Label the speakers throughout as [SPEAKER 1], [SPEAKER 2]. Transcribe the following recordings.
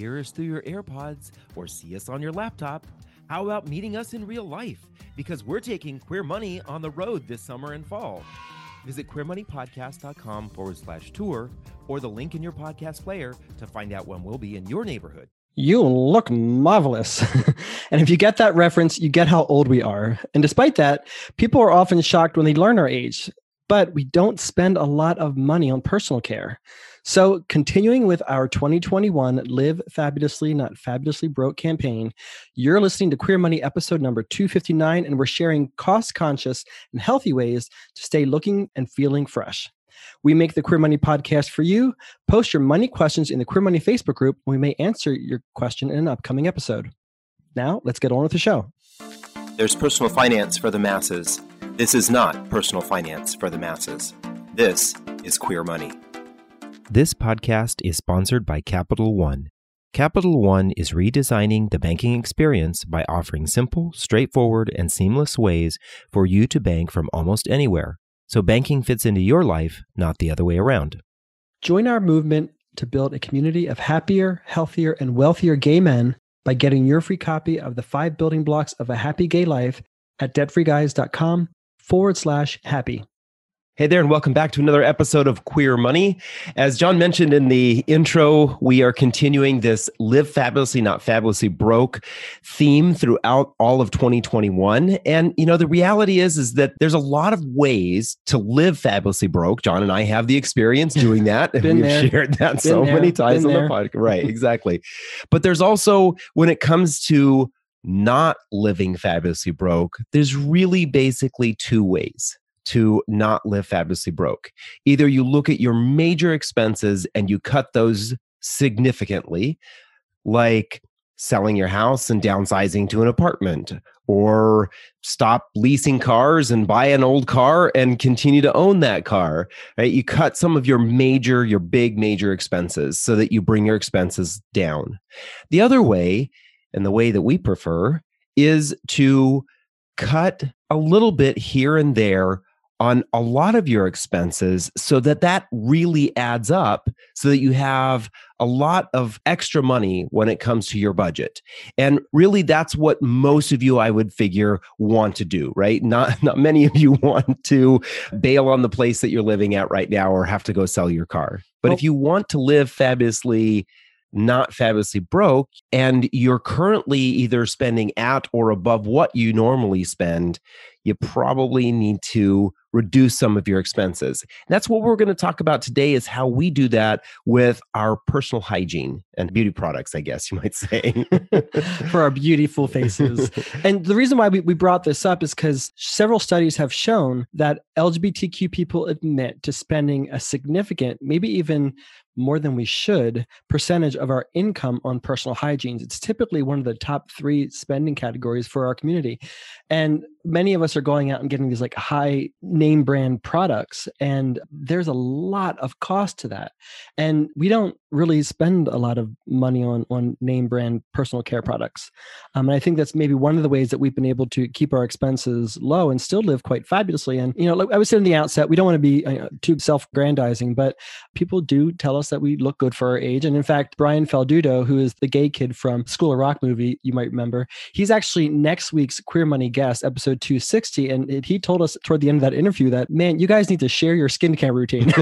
[SPEAKER 1] hear us through your AirPods or see us on your laptop, how about meeting us in real life? Because we're taking Queer Money on the road this summer and fall. Visit queermoneypodcast.com forward slash tour or the link in your podcast player to find out when we'll be in your neighborhood.
[SPEAKER 2] You look marvelous. and if you get that reference, you get how old we are. And despite that, people are often shocked when they learn our age, but we don't spend a lot of money on personal care. So, continuing with our 2021 Live Fabulously, Not Fabulously Broke campaign, you're listening to Queer Money episode number 259, and we're sharing cost conscious and healthy ways to stay looking and feeling fresh. We make the Queer Money podcast for you. Post your money questions in the Queer Money Facebook group, and we may answer your question in an upcoming episode. Now, let's get on with the show.
[SPEAKER 1] There's personal finance for the masses. This is not personal finance for the masses. This is Queer Money. This podcast is sponsored by Capital One. Capital One is redesigning the banking experience by offering simple, straightforward, and seamless ways for you to bank from almost anywhere. So banking fits into your life, not the other way around.
[SPEAKER 2] Join our movement to build a community of happier, healthier, and wealthier gay men by getting your free copy of the five building blocks of a happy gay life at debtfreeguys.com forward slash happy.
[SPEAKER 1] Hey there, and welcome back to another episode of Queer Money. As John mentioned in the intro, we are continuing this Live Fabulously, Not Fabulously Broke theme throughout all of 2021. And, you know, the reality is, is that there's a lot of ways to live fabulously broke. John and I have the experience doing that. and we've
[SPEAKER 2] there.
[SPEAKER 1] shared that
[SPEAKER 2] Been
[SPEAKER 1] so
[SPEAKER 2] there.
[SPEAKER 1] many times
[SPEAKER 2] Been
[SPEAKER 1] on the podcast. Right, exactly. but there's also, when it comes to not living fabulously broke, there's really basically two ways to not live fabulously broke. Either you look at your major expenses and you cut those significantly, like selling your house and downsizing to an apartment, or stop leasing cars and buy an old car and continue to own that car. Right? You cut some of your major, your big major expenses so that you bring your expenses down. The other way, and the way that we prefer, is to cut a little bit here and there on a lot of your expenses so that that really adds up so that you have a lot of extra money when it comes to your budget. And really that's what most of you i would figure want to do right? Not not many of you want to bail on the place that you're living at right now or have to go sell your car. But
[SPEAKER 2] Well-
[SPEAKER 1] if you want to live fabulously not fabulously broke and you're currently either spending at or above what you normally spend you probably need to reduce some of your expenses. And that's what we're going to talk about today is how we do that with our personal hygiene and beauty products, I guess you might say.
[SPEAKER 2] for our beautiful faces. and the reason why we, we brought this up is because several studies have shown that LGBTQ people admit to spending a significant, maybe even more than we should, percentage of our income on personal hygiene. It's typically one of the top three spending categories for our community. And many of us are going out and getting these like high name brand products, and there's a lot of cost to that. And we don't really spend a lot of money on on name brand personal care products. Um, and I think that's maybe one of the ways that we've been able to keep our expenses low and still live quite fabulously. And you know, like I was saying in the outset, we don't want to be uh, too self-grandizing, but people do tell us that we look good for our age. And in fact, Brian Falduto, who is the gay kid from School of Rock movie, you might remember, he's actually next week's Queer Money guest, episode 260. And it, he told us toward the end of that interview that, man, you guys need to share your skincare routine.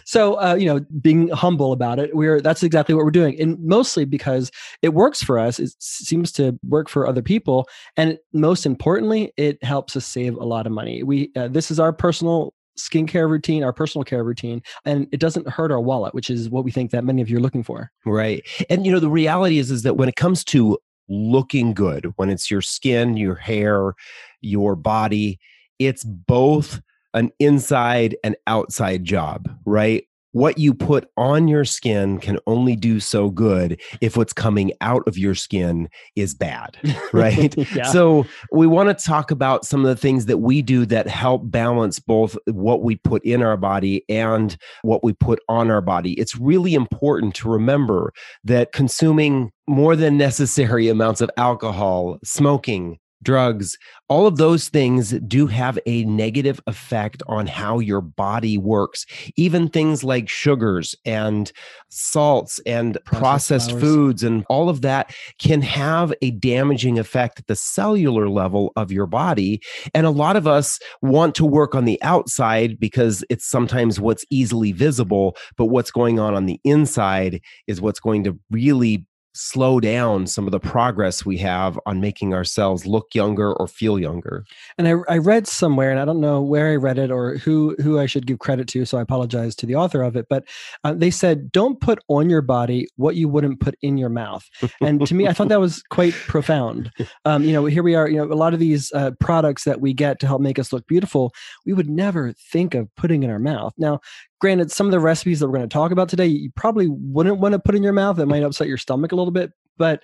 [SPEAKER 2] so, uh, you know, being humble about it, we're that's exactly what we're doing. And mostly because it works for us, it seems to work for other people. And most importantly, it helps us save a lot of money. We, uh, this is our personal skincare routine, our personal care routine, and it doesn't hurt our wallet, which is what we think that many of you are looking for.
[SPEAKER 1] right. And you know, the reality is is that when it comes to looking good, when it's your skin, your hair, your body, it's both an inside and outside job, right? What you put on your skin can only do so good if what's coming out of your skin is bad, right?
[SPEAKER 2] yeah.
[SPEAKER 1] So, we want to talk about some of the things that we do that help balance both what we put in our body and what we put on our body. It's really important to remember that consuming more than necessary amounts of alcohol, smoking, drugs, all of those things do have a negative effect on how your body works. Even things like sugars and salts and processed, processed foods and all of that can have a damaging effect at the cellular level of your body. And a lot of us want to work on the outside because it's sometimes what's easily visible, but what's going on on the inside is what's going to really slow down some of the progress we have on making ourselves look younger or feel younger.
[SPEAKER 2] And I, I read somewhere, and I don't know where I read it or who who I should give credit to, so I apologize to the author of it. But uh, they said, "Don't put on your body what you wouldn't put in your mouth." And to me, I thought that was quite profound. Um, you know, here we are. You know, a lot of these uh, products that we get to help make us look beautiful, we would never think of putting in our mouth. Now, granted, some of the recipes that we're going to talk about today, you probably wouldn't want to put in your mouth. It might upset your stomach a little bit, but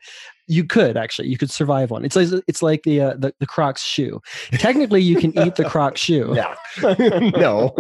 [SPEAKER 2] you could actually you could survive one. It's like it's like the uh, the, the Crocs shoe. Technically, you can eat the Crocs shoe.
[SPEAKER 1] Yeah, no,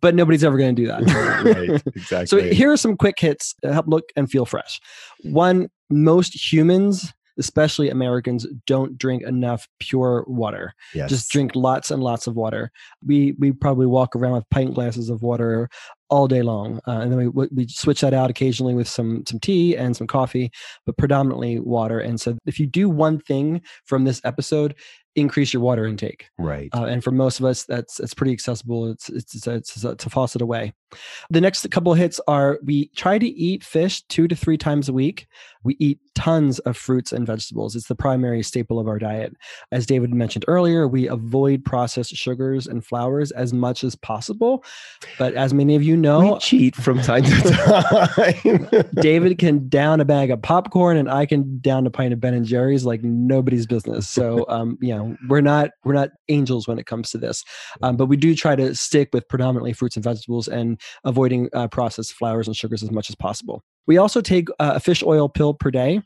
[SPEAKER 2] but nobody's ever going to do that.
[SPEAKER 1] right, exactly.
[SPEAKER 2] So here are some quick hits to help look and feel fresh. One, most humans especially Americans, don't drink enough pure water. Yes. Just drink lots and lots of water. We we probably walk around with pint glasses of water all day long, uh, and then we we switch that out occasionally with some some tea and some coffee, but predominantly water. And so, if you do one thing from this episode, increase your water intake.
[SPEAKER 1] Right.
[SPEAKER 2] Uh, and for most of us, that's it's pretty accessible. It's it's it's, it's, it's a faucet away. The next couple of hits are we try to eat fish two to three times a week. We eat tons of fruits and vegetables. It's the primary staple of our diet. As David mentioned earlier, we avoid processed sugars and flours as much as possible. But as many of you know,
[SPEAKER 1] we cheat from time to
[SPEAKER 2] time. David can down a bag of popcorn, and I can down a pint of Ben and Jerry's like nobody's business. So, um, you know, we're not we're not angels when it comes to this, um, but we do try to stick with predominantly fruits and vegetables and avoiding uh, processed flours and sugars as much as possible. We also take uh, a fish oil pill per day.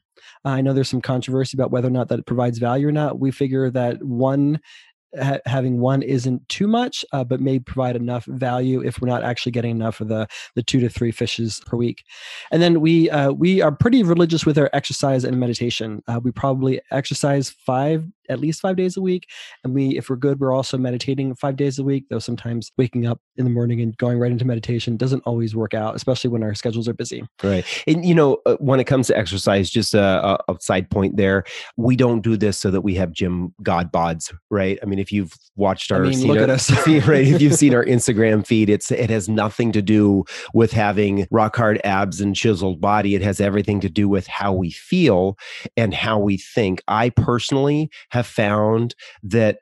[SPEAKER 2] Uh, I know there's some controversy about whether or not that it provides value or not. We figure that one ha- having one isn't too much, uh, but may provide enough value if we're not actually getting enough of the the two to three fishes per week. And then we uh, we are pretty religious with our exercise and meditation. Uh, we probably exercise five at least five days a week. And we, if we're good, we're also meditating five days a week, though sometimes waking up in the morning and going right into meditation doesn't always work out, especially when our schedules are busy.
[SPEAKER 1] Right. And, you know, uh, when it comes to exercise, just a, a side point there, we don't do this so that we have gym god bods, right? I mean, if you've watched our,
[SPEAKER 2] I mean, look
[SPEAKER 1] our,
[SPEAKER 2] at us.
[SPEAKER 1] right? If you've seen our Instagram feed, it's, it has nothing to do with having rock hard abs and chiseled body. It has everything to do with how we feel and how we think. I personally have found that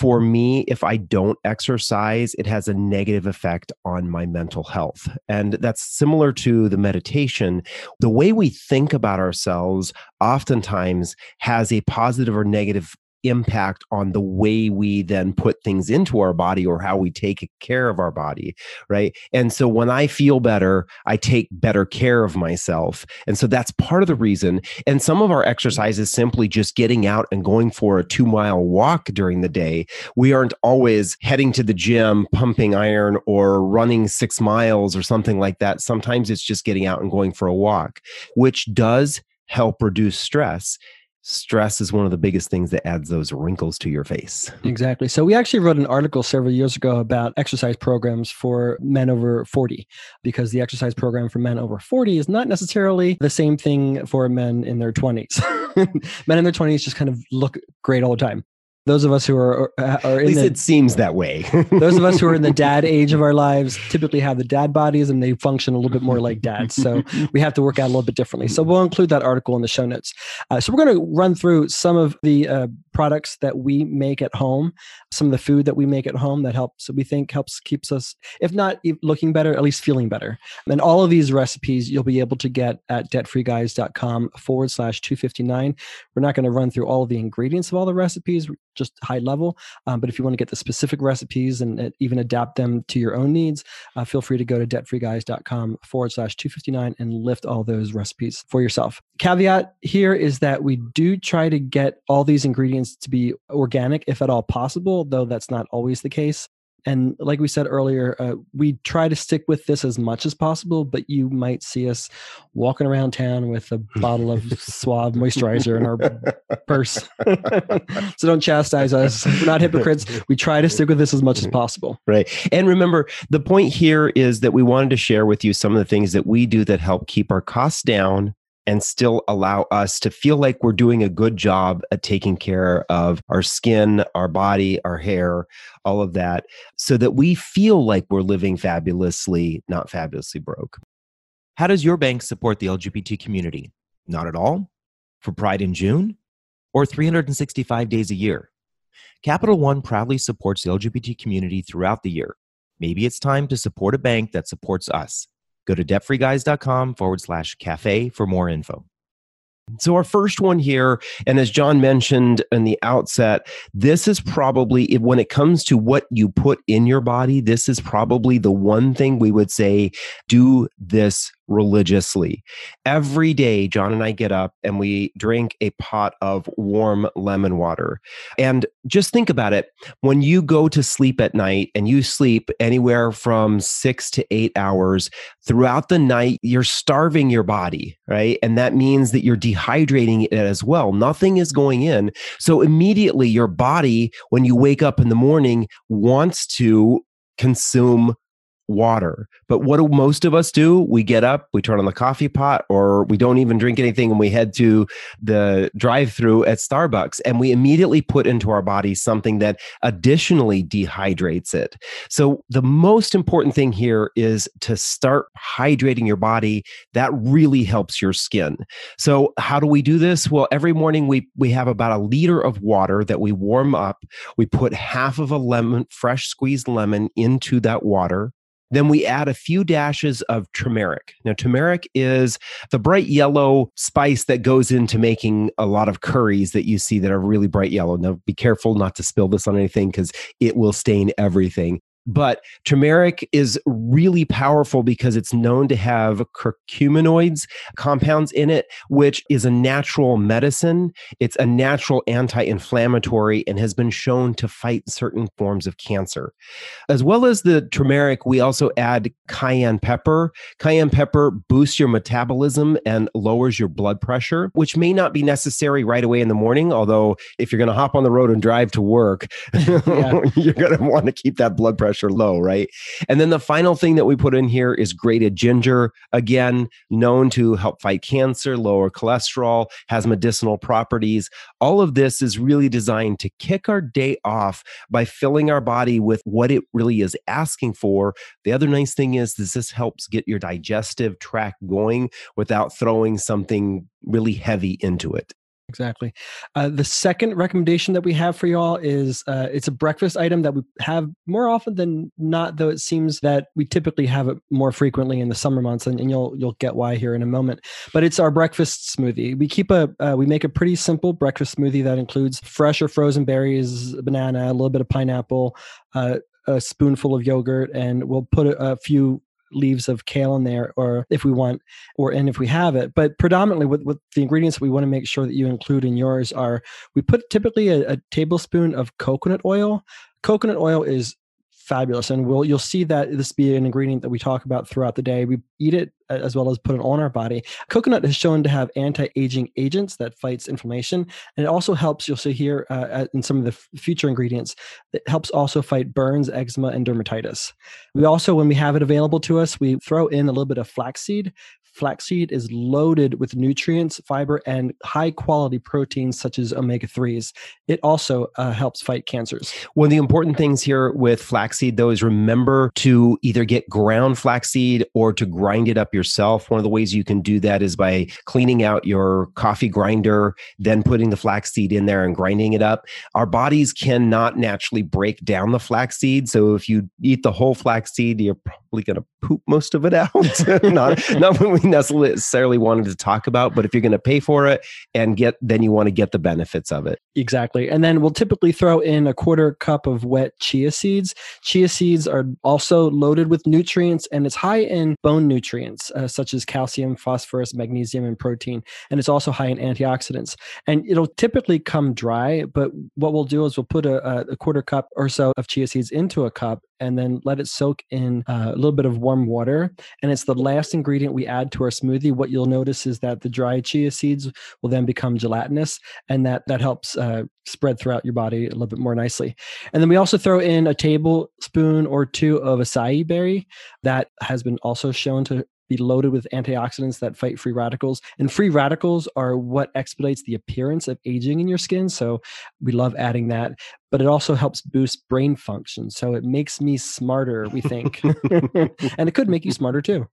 [SPEAKER 1] for me, if I don't exercise, it has a negative effect on my mental health. And that's similar to the meditation. The way we think about ourselves oftentimes has a positive or negative impact on the way we then put things into our body or how we take care of our body right? And so when i feel better i take better care of myself. And so that's part of the reason. And some of our exercise is simply just getting out and going for a 2 mile walk during the day we aren't always heading to the gym pumping iron or running 6 miles or something like that. Sometimes it's just getting out and going for a walk which does help reduce stress stress is one of the biggest things that adds those wrinkles to your face.
[SPEAKER 2] Exactly. So we actually wrote an article several years ago about exercise programs for men over 40 because the exercise program for men over 40 is not necessarily the same thing for men in their 20s. men in their 20s just kind of look great all the time those of us who are, are
[SPEAKER 1] At least
[SPEAKER 2] the,
[SPEAKER 1] it seems that way.
[SPEAKER 2] those of us who are in the dad age of our lives typically have the dad bodies and they function a little bit more like dads. So we have to work out a little bit differently. So we'll include that article in the show notes. Uh, so we're going to run through some of the uh, products that we make at home, some of the food that we make at home that helps, we think helps keeps us, if not looking better, at least feeling better. And all of these recipes you'll be able to get at debtfreeguys.com forward slash 259. We're not going to run through all of the ingredients of all the recipes just high level. Um, but if you want to get the specific recipes and uh, even adapt them to your own needs, uh, feel free to go to debtfreeguys.com forward slash 259 and lift all those recipes for yourself. Caveat here is that we do try to get all these ingredients to be organic, if at all possible, though that's not always the case And like we said earlier, uh, we try to stick with this as much as possible, but you might see us walking around town with a bottle of Suave moisturizer in our purse. so don't chastise us. We're not hypocrites. We try to stick with this as much as possible.
[SPEAKER 1] Right. And remember, the point here is that we wanted to share with you some of the things that we do that help keep our costs down and still allow us to feel like we're doing a good job at taking care of our skin, our body, our hair, all of that, so that we feel like we're living fabulously, not fabulously broke.
[SPEAKER 3] How does your bank support the LGBT community? Not at all? For Pride in June? Or 365 days a year? Capital One proudly supports the LGBT community throughout the year. Maybe it's time to support a bank that supports us. Go to debtfreeguys.com forward slash cafe for more info.
[SPEAKER 1] So, our first one here, and as John mentioned in the outset, this is probably, when it comes to what you put in your body, this is probably the one thing we would say do this religiously. Every day, John and I get up and we drink a pot of warm lemon water. And just think about it when you go to sleep at night and you sleep anywhere from six to eight hours throughout the night, you're starving your body, right? And that means that you're dehydrating it as well. Nothing is going in. So immediately, your body, when you wake up in the morning, wants to consume water. But what do most of us do? We get up, we turn on the coffee pot, or we don't even drink anything and we head to the drive through at Starbucks and we immediately put into our body something that additionally dehydrates it. So, the most important thing here is to start hydrating your body. That really helps your skin. So, how do we do this? Well, every morning we, we have about a liter of water that we warm up. We put half of a lemon, fresh squeezed lemon into that water. Then we add a few dashes of turmeric. Now, turmeric is the bright yellow spice that goes into making a lot of curries that you see that are really bright yellow. Now, be careful not to spill this on anything because it will stain everything. But turmeric is really powerful because it's known to have curcuminoids compounds in it, which is a natural medicine. It's a natural anti inflammatory and has been shown to fight certain forms of cancer. As well as the turmeric, we also add cayenne pepper. Cayenne pepper boosts your metabolism and lowers your blood pressure, which may not be necessary right away in the morning. Although, if you're going to hop on the road and drive to work, you're going to want to keep that blood pressure pressure low, right? And then the final thing that we put in here is grated ginger, again, known to help fight cancer, lower cholesterol, has medicinal properties. All of this is really designed to kick our day off by filling our body with what it really is asking for. The other nice thing is, is this helps get your digestive tract going without throwing something really heavy into it.
[SPEAKER 2] Exactly. Uh, the second recommendation that we have for y'all is uh, it's a breakfast item that we have more often than not, though it seems that we typically have it more frequently in the summer months, and, and you'll you'll get why here in a moment. But it's our breakfast smoothie. We keep a uh, we make a pretty simple breakfast smoothie that includes fresh or frozen berries, banana, a little bit of pineapple, uh, a spoonful of yogurt, and we'll put a, a few leaves of kale in there or if we want or and if we have it. But predominantly with, with the ingredients we want to make sure that you include in yours are we put typically a, a tablespoon of coconut oil. Coconut oil is fabulous. And we'll you'll see that this be an ingredient that we talk about throughout the day. We eat it as well as put it on our body. Coconut is shown to have anti-aging agents that fights inflammation. And it also helps you'll see here uh, in some of the f- future ingredients it helps also fight burns eczema and dermatitis. We also when we have it available to us we throw in a little bit of flaxseed flaxseed is loaded with nutrients, fiber, and high quality proteins such as omega 3s. It also uh, helps fight cancers.
[SPEAKER 1] One of the important things here with flaxseed, though, is remember to either get ground flaxseed or to grind it up yourself. One of the ways you can do that is by cleaning out your coffee grinder, then putting the flaxseed in there and grinding it up. Our bodies cannot naturally break down the flaxseed. So if you eat the whole flaxseed, you're probably going to poop most of it out. not, not when we necessarily wanted to talk about, but if you're going to pay for it and get, then you want to get the benefits of it.
[SPEAKER 2] Exactly. And then we'll typically throw in a quarter cup of wet chia seeds. Chia seeds are also loaded with nutrients and it's high in bone nutrients uh, such as calcium, phosphorus, magnesium, and protein. And it's also high in antioxidants. And it'll typically come dry, but what we'll do is we'll put a, a quarter cup or so of chia seeds into a cup and then let it soak in uh, a little bit of warm water. And it's the last ingredient we add to our smoothie. What you'll notice is that the dry chia seeds will then become gelatinous, and that that helps uh, spread throughout your body a little bit more nicely. And then we also throw in a tablespoon or two of acai berry that has been also shown to be loaded with antioxidants that fight free radicals. And free radicals are what expedites the appearance of aging in your skin. So we love adding that. But it also helps boost brain function. So it makes me smarter, we think. and it could make you smarter too.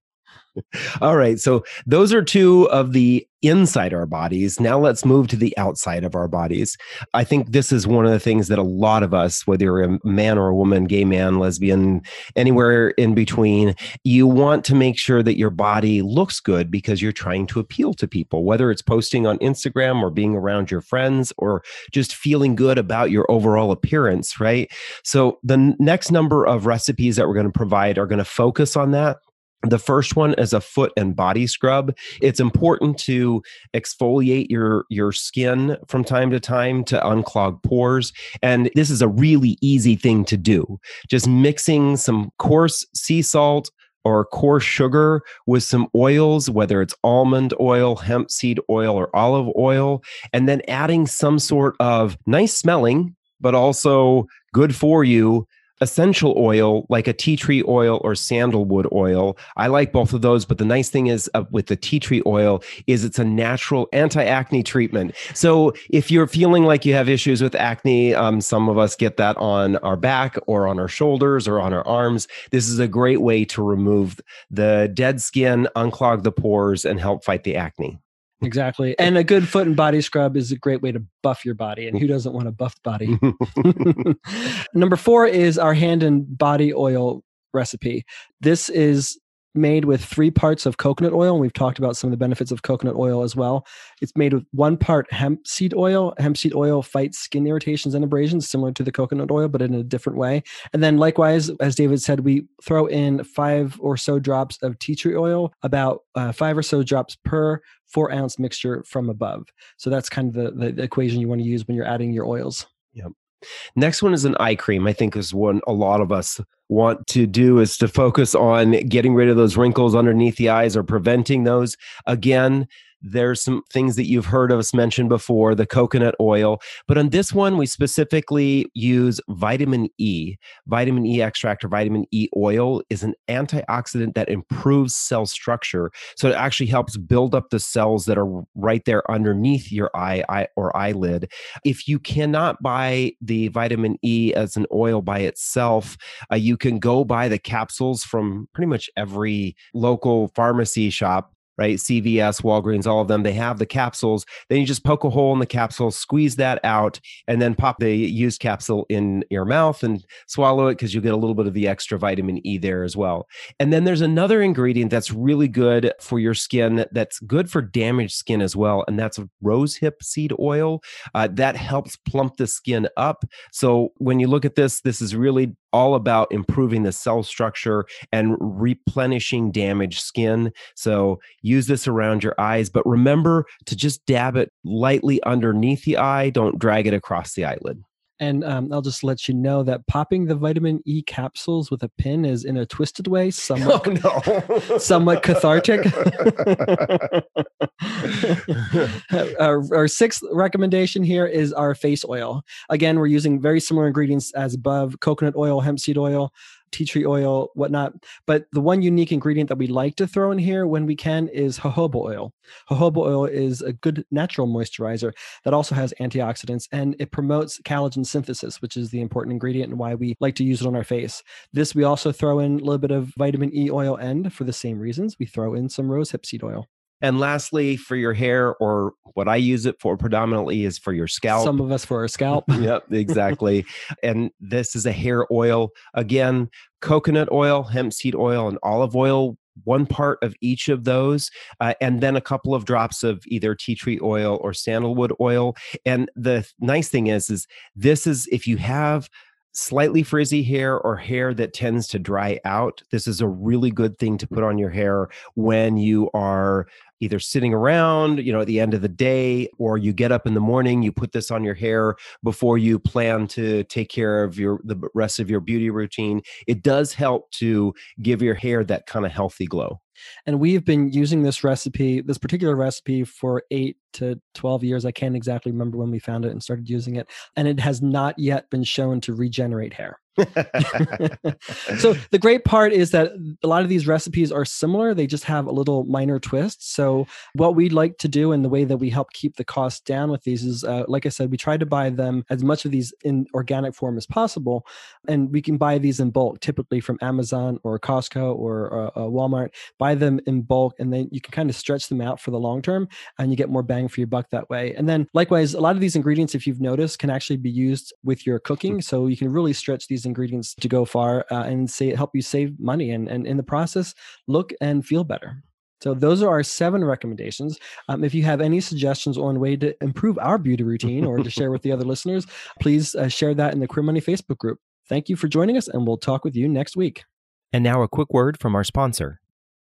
[SPEAKER 1] All right. So those are two of the inside our bodies. Now let's move to the outside of our bodies. I think this is one of the things that a lot of us, whether you're a man or a woman, gay man, lesbian, anywhere in between, you want to make sure that your body looks good because you're trying to appeal to people, whether it's posting on Instagram or being around your friends or just feeling good about your overall appearance, right? So the next number of recipes that we're going to provide are going to focus on that. The first one is a foot and body scrub. It's important to exfoliate your your skin from time to time to unclog pores and this is a really easy thing to do. Just mixing some coarse sea salt or coarse sugar with some oils, whether it's almond oil, hemp seed oil, or olive oil, and then adding some sort of nice smelling, but also good for you essential oil like a tea tree oil or sandalwood oil. I like both of those, but the nice thing is uh, with the tea tree oil is it's a natural anti-acne treatment. So if you're feeling like you have issues with acne, um, some of us get that on our back or on our shoulders or on our arms. This is a great way to remove the dead skin, unclog the pores, and help fight the acne.
[SPEAKER 2] Exactly. And a good foot and body scrub is a great way to buff your body. And who doesn't want a buffed body? Number four is our hand and body oil recipe. This is made with three parts of coconut oil. And we've talked about some of the benefits of coconut oil as well. It's made with one part hemp seed oil. Hemp seed oil fights skin irritations and abrasions, similar to the coconut oil, but in a different way. And then, likewise, as David said, we throw in five or so drops of tea tree oil, about uh, five or so drops per four ounce mixture from above. So that's kind of the, the, the equation you want to use when you're adding your oils.
[SPEAKER 1] Yep. Next one is an eye cream. I think is one a lot of us want to do is to focus on getting rid of those wrinkles underneath the eyes or preventing those. Again, there's some things that you've heard us mention before, the coconut oil. But on this one, we specifically use vitamin E. Vitamin E extract or vitamin E oil is an antioxidant that improves cell structure. So it actually helps build up the cells that are right there underneath your eye, eye or eyelid. If you cannot buy the vitamin E as an oil by itself, uh, you can go buy the capsules from pretty much every local pharmacy shop right? CVS, Walgreens, all of them, they have the capsules. Then you just poke a hole in the capsule, squeeze that out, and then pop the used capsule in your mouth and swallow it because you get a little bit of the extra vitamin E there as well. And then there's another ingredient that's really good for your skin that's good for damaged skin as well. And that's rosehip seed oil. Uh, that helps plump the skin up. So when you look at this, this is really all about improving the cell structure and replenishing damaged skin. So use this around your eyes, but remember to just dab it lightly underneath the eye. Don't drag it across the eyelid.
[SPEAKER 2] And um, I'll just let you know that popping the vitamin E capsules with a pin is in a twisted way, somewhat, oh, no. somewhat cathartic. our, our, sixth recommendation here is our face oil. Again, we're using very similar ingredients as above coconut oil, hemp seed oil, tea tree oil, whatnot. But the one unique ingredient that we like to throw in here when we can is jojoba oil. Jojoba oil is a good natural moisturizer that also has antioxidants and it promotes collagen synthesis, which is the important ingredient and why we like to use it on our face. This we also throw in a little bit of vitamin E oil and for the same reasons, we throw in some rosehip seed oil.
[SPEAKER 1] And lastly, for your hair, or what I use it for predominantly is for your scalp.
[SPEAKER 2] Some of us for our scalp.
[SPEAKER 1] yep, exactly. and this is a hair oil. Again, coconut oil, hemp seed oil, and olive oil. One part of each of those, uh, and then a couple of drops of either tea tree oil or sandalwood oil. And the nice thing is, is this is if you have slightly frizzy hair or hair that tends to dry out, this is a really good thing to put on your hair when you are either sitting around, you know, at the end of the day, or you get up in the morning, you put this on your hair before you plan to take care of your the rest of your beauty routine. It does help to give your hair that kind of healthy glow.
[SPEAKER 2] And we've been using this recipe, this particular recipe, for eight to 12 years. I can't exactly remember when we found it and started using it. And it has not yet been shown to regenerate hair. so the great part is that a lot of these recipes are similar. They just have a little minor twist. So what we'd like to do and the way that we help keep the cost down with these is uh, like i said we try to buy them as much of these in organic form as possible. And we can buy these in bulk typically from amazon or costco or uh, uh, walmart. Buy them in bulk and then you can kind of stretch them out for the long term and you get more bang for your buck that way. And then likewise a lot of these ingredients if you've noticed can actually be used with your cooking. So you can really stretch these ingredients to go far uh, and say help you save money and, and in the process look and feel better. So those are our seven recommendations. Um, if you have any suggestions on a way to improve our beauty routine or to share with the other listeners, please uh, share that in the Queer Money Facebook group. Thank you for joining us, and we'll talk with you next week.
[SPEAKER 3] And now a quick word from our sponsor.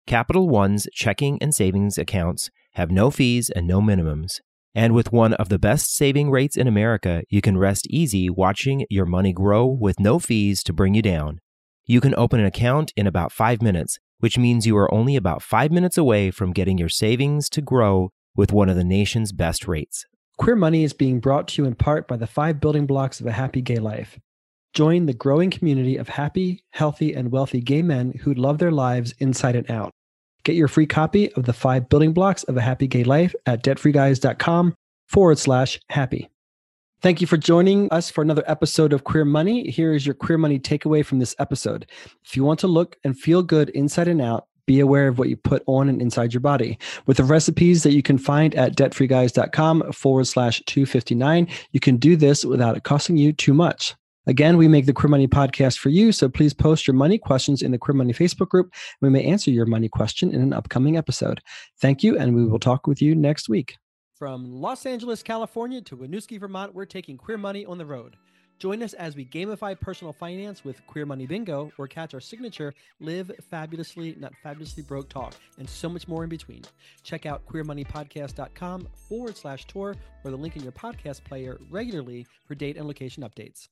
[SPEAKER 3] Capital One's checking and savings accounts have no fees and no minimums. And with one of the best saving rates in America, you can rest easy watching your money grow with no fees to bring you down. You can open an account in about five minutes, which means you are only about five minutes away from getting your savings to grow with one of the nation's best rates.
[SPEAKER 2] Queer Money is being brought to you in part by the five building blocks of a happy gay life. Join the growing community of happy, healthy, and wealthy gay men who love their lives inside and out. Get your free copy of the five building blocks of a happy gay life at debtfreeguys.com forward slash happy. Thank you for joining us for another episode of Queer Money. Here is your Queer Money takeaway from this episode. If you want to look and feel good inside and out, be aware of what you put on and inside your body. With the recipes that you can find at debtfreeguys.com forward slash 259, you can do this without it costing you too much. Again, we make the Queer Money podcast for you, so please post your money questions in the Queer Money Facebook group. We may answer your money question in an upcoming episode. Thank you, and we will talk with you next week. From Los Angeles, California to Winooski, Vermont, we're taking Queer Money on the road. Join us as we gamify personal finance with Queer Money Bingo or catch our signature Live Fabulously, Not Fabulously Broke talk, and so much more in between. Check out queermoneypodcast.com forward slash tour or the link in your podcast player regularly for date and location updates.